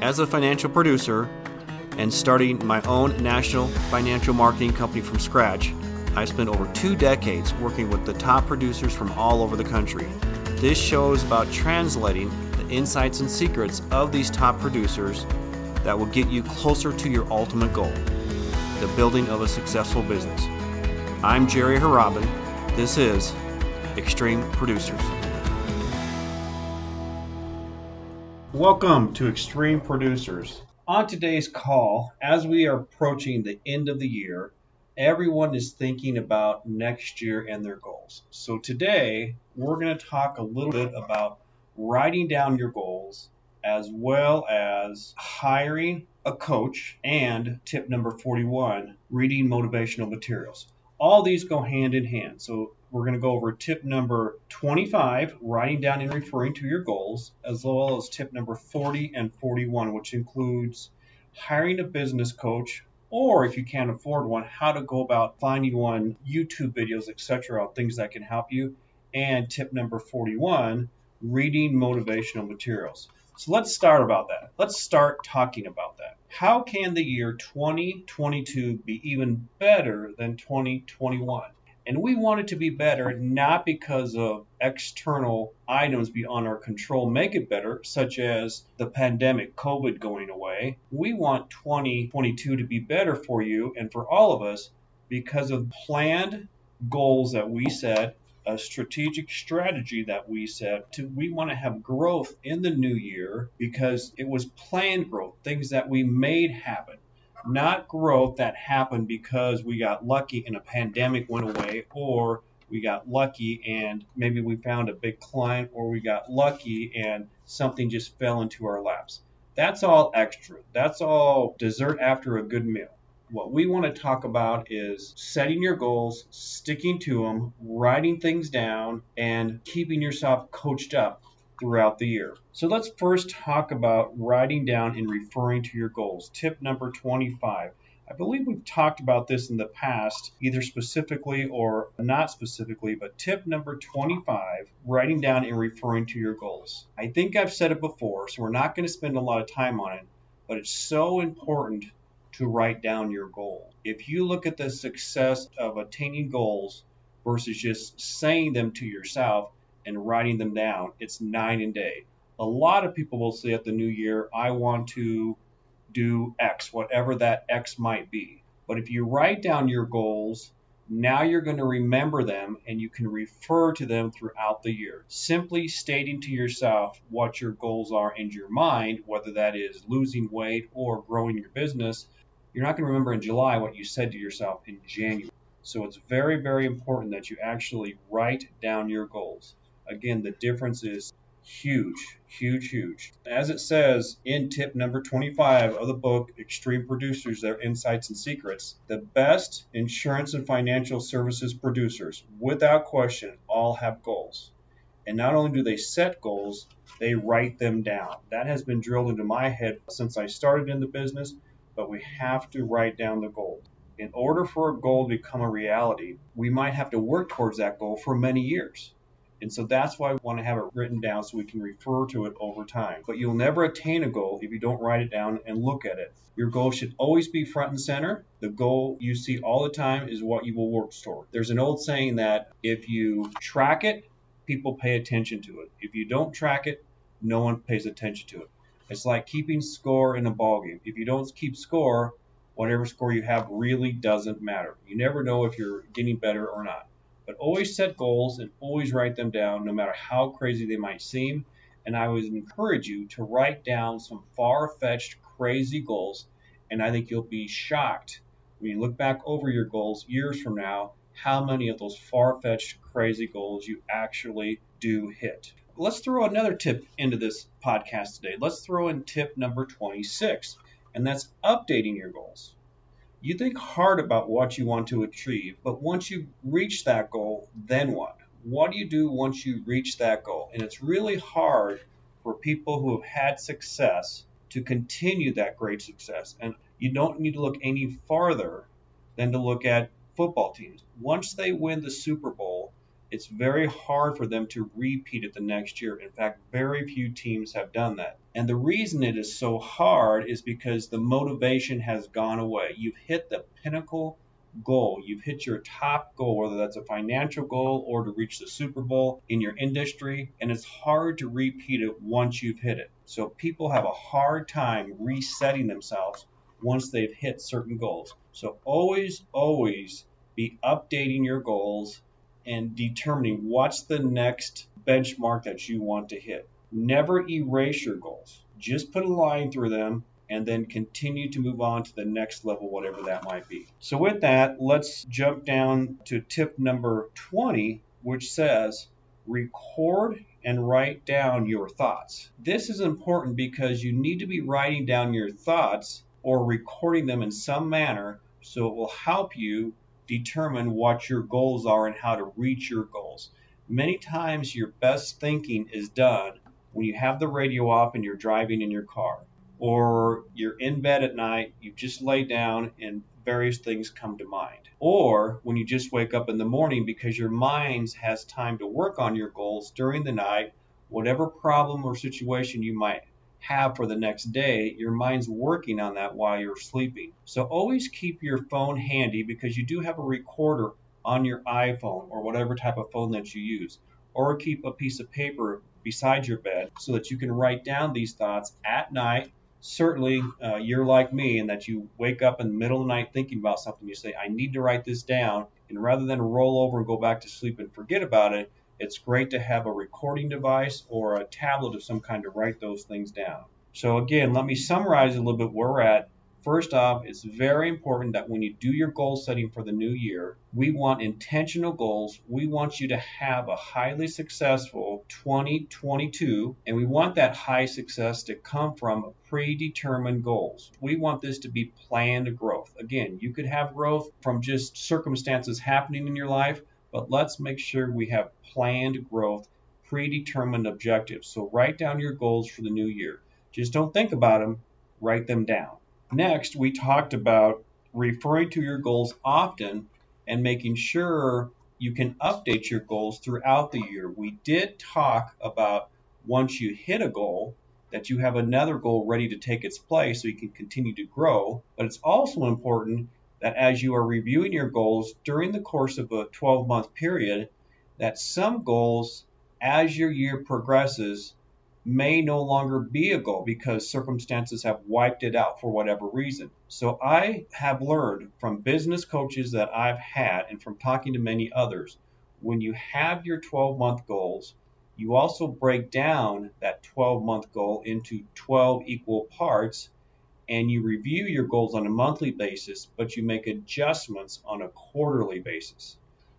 As a financial producer and starting my own national financial marketing company from scratch, I've spent over two decades working with the top producers from all over the country. This show is about translating the insights and secrets of these top producers that will get you closer to your ultimate goal the building of a successful business. I'm Jerry Harabin. This is Extreme Producers. Welcome to Extreme Producers. On today's call, as we are approaching the end of the year, everyone is thinking about next year and their goals. So today, we're going to talk a little bit about writing down your goals as well as hiring a coach and tip number 41, reading motivational materials. All these go hand in hand. So we're going to go over tip number 25, writing down and referring to your goals, as well as tip number 40 and 41, which includes hiring a business coach, or if you can't afford one, how to go about finding one, YouTube videos, etc., things that can help you. And tip number 41, reading motivational materials. So let's start about that. Let's start talking about that. How can the year 2022 be even better than 2021? And we want it to be better not because of external items beyond our control make it better, such as the pandemic, COVID going away. We want 2022 to be better for you and for all of us because of planned goals that we set a strategic strategy that we set to we want to have growth in the new year because it was planned growth, things that we made happen, not growth that happened because we got lucky and a pandemic went away or we got lucky and maybe we found a big client or we got lucky and something just fell into our laps. That's all extra. That's all dessert after a good meal. What we want to talk about is setting your goals, sticking to them, writing things down, and keeping yourself coached up throughout the year. So let's first talk about writing down and referring to your goals. Tip number 25. I believe we've talked about this in the past, either specifically or not specifically, but tip number 25 writing down and referring to your goals. I think I've said it before, so we're not going to spend a lot of time on it, but it's so important to write down your goal. If you look at the success of attaining goals versus just saying them to yourself and writing them down, it's nine and day. A lot of people will say at the new year, I want to do X, whatever that X might be. But if you write down your goals, now you're going to remember them and you can refer to them throughout the year. Simply stating to yourself what your goals are in your mind, whether that is losing weight or growing your business, you're not going to remember in July what you said to yourself in January. So it's very, very important that you actually write down your goals. Again, the difference is huge, huge, huge. As it says in tip number 25 of the book, Extreme Producers Their Insights and Secrets, the best insurance and financial services producers, without question, all have goals. And not only do they set goals, they write them down. That has been drilled into my head since I started in the business but we have to write down the goal. In order for a goal to become a reality, we might have to work towards that goal for many years. And so that's why we want to have it written down so we can refer to it over time. But you'll never attain a goal if you don't write it down and look at it. Your goal should always be front and center. The goal you see all the time is what you will work toward. There's an old saying that if you track it, people pay attention to it. If you don't track it, no one pays attention to it. It's like keeping score in a ball game. If you don't keep score, whatever score you have really doesn't matter. You never know if you're getting better or not. But always set goals and always write them down, no matter how crazy they might seem. And I would encourage you to write down some far fetched, crazy goals. And I think you'll be shocked when you look back over your goals years from now how many of those far fetched, crazy goals you actually do hit let's throw another tip into this podcast today. Let's throw in tip number 26, and that's updating your goals. You think hard about what you want to achieve, but once you reach that goal, then what? What do you do once you reach that goal? And it's really hard for people who have had success to continue that great success. And you don't need to look any farther than to look at football teams. Once they win the Super Bowl, it's very hard for them to repeat it the next year. In fact, very few teams have done that. And the reason it is so hard is because the motivation has gone away. You've hit the pinnacle goal. You've hit your top goal, whether that's a financial goal or to reach the Super Bowl in your industry, and it's hard to repeat it once you've hit it. So people have a hard time resetting themselves once they've hit certain goals. So always, always be updating your goals and determining what's the next benchmark that you want to hit. Never erase your goals. Just put a line through them and then continue to move on to the next level, whatever that might be. So, with that, let's jump down to tip number 20, which says record and write down your thoughts. This is important because you need to be writing down your thoughts or recording them in some manner so it will help you determine what your goals are and how to reach your goals. Many times, your best thinking is done when you have the radio off and you're driving in your car, or you're in bed at night, you've just laid down and various things come to mind, or when you just wake up in the morning because your mind has time to work on your goals during the night, whatever problem or situation you might have for the next day, your mind's working on that while you're sleeping. So always keep your phone handy because you do have a recorder on your iPhone or whatever type of phone that you use. Or keep a piece of paper beside your bed so that you can write down these thoughts at night. Certainly, uh, you're like me in that you wake up in the middle of the night thinking about something. You say, I need to write this down. And rather than roll over and go back to sleep and forget about it, it's great to have a recording device or a tablet of some kind to write those things down. So again, let me summarize a little bit where we're at. First off, it's very important that when you do your goal setting for the new year, we want intentional goals. We want you to have a highly successful 2022, and we want that high success to come from predetermined goals. We want this to be planned growth. Again, you could have growth from just circumstances happening in your life, but let's make sure we have planned growth, predetermined objectives. So write down your goals for the new year. Just don't think about them, write them down. Next, we talked about referring to your goals often and making sure you can update your goals throughout the year. We did talk about once you hit a goal, that you have another goal ready to take its place so you can continue to grow. But it's also important that as you are reviewing your goals during the course of a 12 month period, that some goals, as your year progresses, may no longer be a goal because circumstances have wiped it out for whatever reason. So I have learned from business coaches that I've had and from talking to many others when you have your 12 month goals, you also break down that 12 month goal into 12 equal parts and you review your goals on a monthly basis, but you make adjustments on a quarterly basis.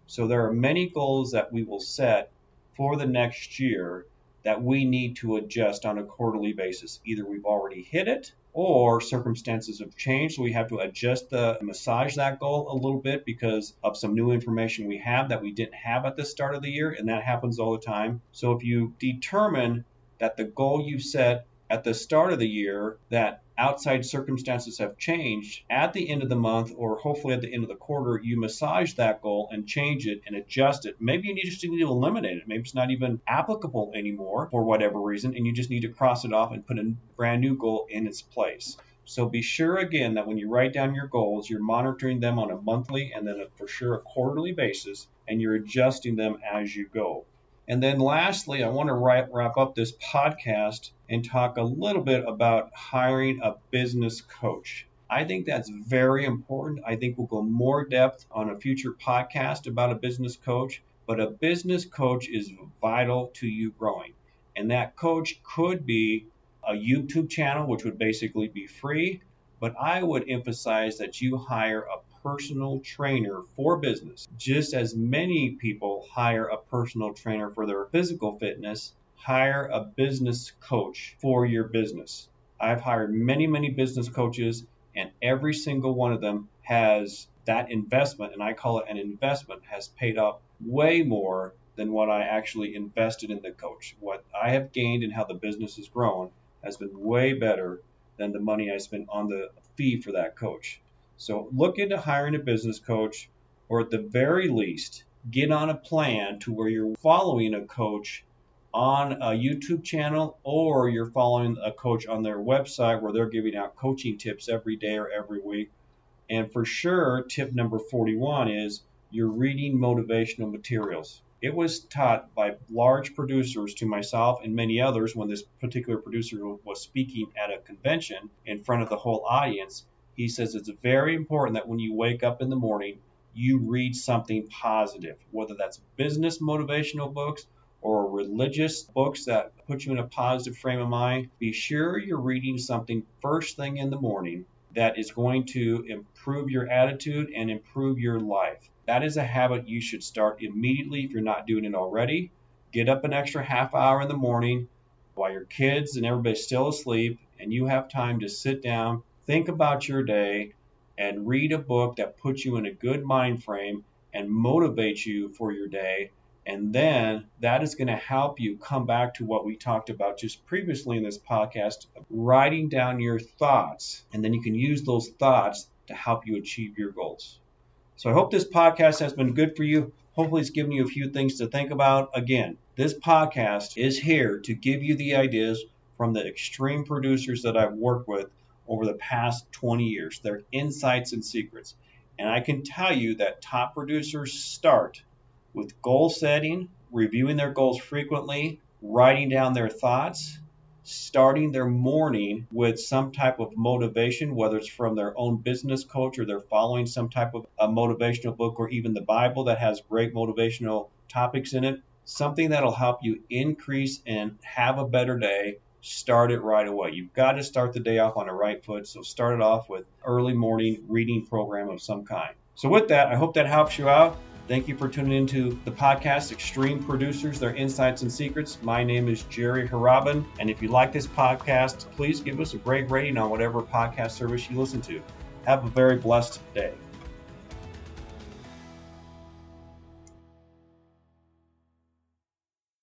So there are many goals that we will set for the next year that we need to adjust on a quarterly basis. Either we've already hit it or circumstances have changed. So we have to adjust the massage that goal a little bit because of some new information we have that we didn't have at the start of the year. And that happens all the time. So if you determine that the goal you set at the start of the year that outside circumstances have changed, at the end of the month or hopefully at the end of the quarter, you massage that goal and change it and adjust it. Maybe you just need to eliminate it. Maybe it's not even applicable anymore for whatever reason, and you just need to cross it off and put a brand new goal in its place. So be sure again that when you write down your goals, you're monitoring them on a monthly and then a, for sure a quarterly basis, and you're adjusting them as you go. And then lastly, I want to wrap, wrap up this podcast and talk a little bit about hiring a business coach. I think that's very important. I think we'll go more depth on a future podcast about a business coach, but a business coach is vital to you growing. And that coach could be a YouTube channel, which would basically be free, but I would emphasize that you hire a personal trainer for business. Just as many people hire a personal trainer for their physical fitness, hire a business coach for your business. I've hired many, many business coaches, and every single one of them has that investment, and I call it an investment, has paid off way more than what I actually invested in the coach. What I have gained and how the business has grown has been way better than the money I spent on the fee for that coach. So look into hiring a business coach, or at the very least, get on a plan to where you're following a coach on a YouTube channel or you're following a coach on their website where they're giving out coaching tips every day or every week. And for sure, tip number 41 is you're reading motivational materials. It was taught by large producers to myself and many others when this particular producer was speaking at a convention in front of the whole audience. He says it's very important that when you wake up in the morning, you read something positive, whether that's business motivational books or religious books that put you in a positive frame of mind. Be sure you're reading something first thing in the morning that is going to improve your attitude and improve your life. That is a habit you should start immediately if you're not doing it already. Get up an extra half hour in the morning while your kids and everybody's still asleep and you have time to sit down, think about your day, and read a book that puts you in a good mind frame and motivates you for your day. And then that is going to help you come back to what we talked about just previously in this podcast writing down your thoughts. And then you can use those thoughts to help you achieve your goals. So I hope this podcast has been good for you. Hopefully, it's given you a few things to think about. Again, this podcast is here to give you the ideas from the extreme producers that I've worked with over the past 20 years, their insights and secrets. And I can tell you that top producers start with goal setting, reviewing their goals frequently, writing down their thoughts, starting their morning with some type of motivation, whether it's from their own business coach or they're following some type of a motivational book or even the Bible that has great motivational topics in it, something that'll help you increase and have a better day. Start it right away. You've got to start the day off on the right foot. So start it off with early morning reading program of some kind. So with that, I hope that helps you out. Thank you for tuning into the podcast Extreme Producers, Their Insights and Secrets. My name is Jerry Harabin. And if you like this podcast, please give us a great rating on whatever podcast service you listen to. Have a very blessed day.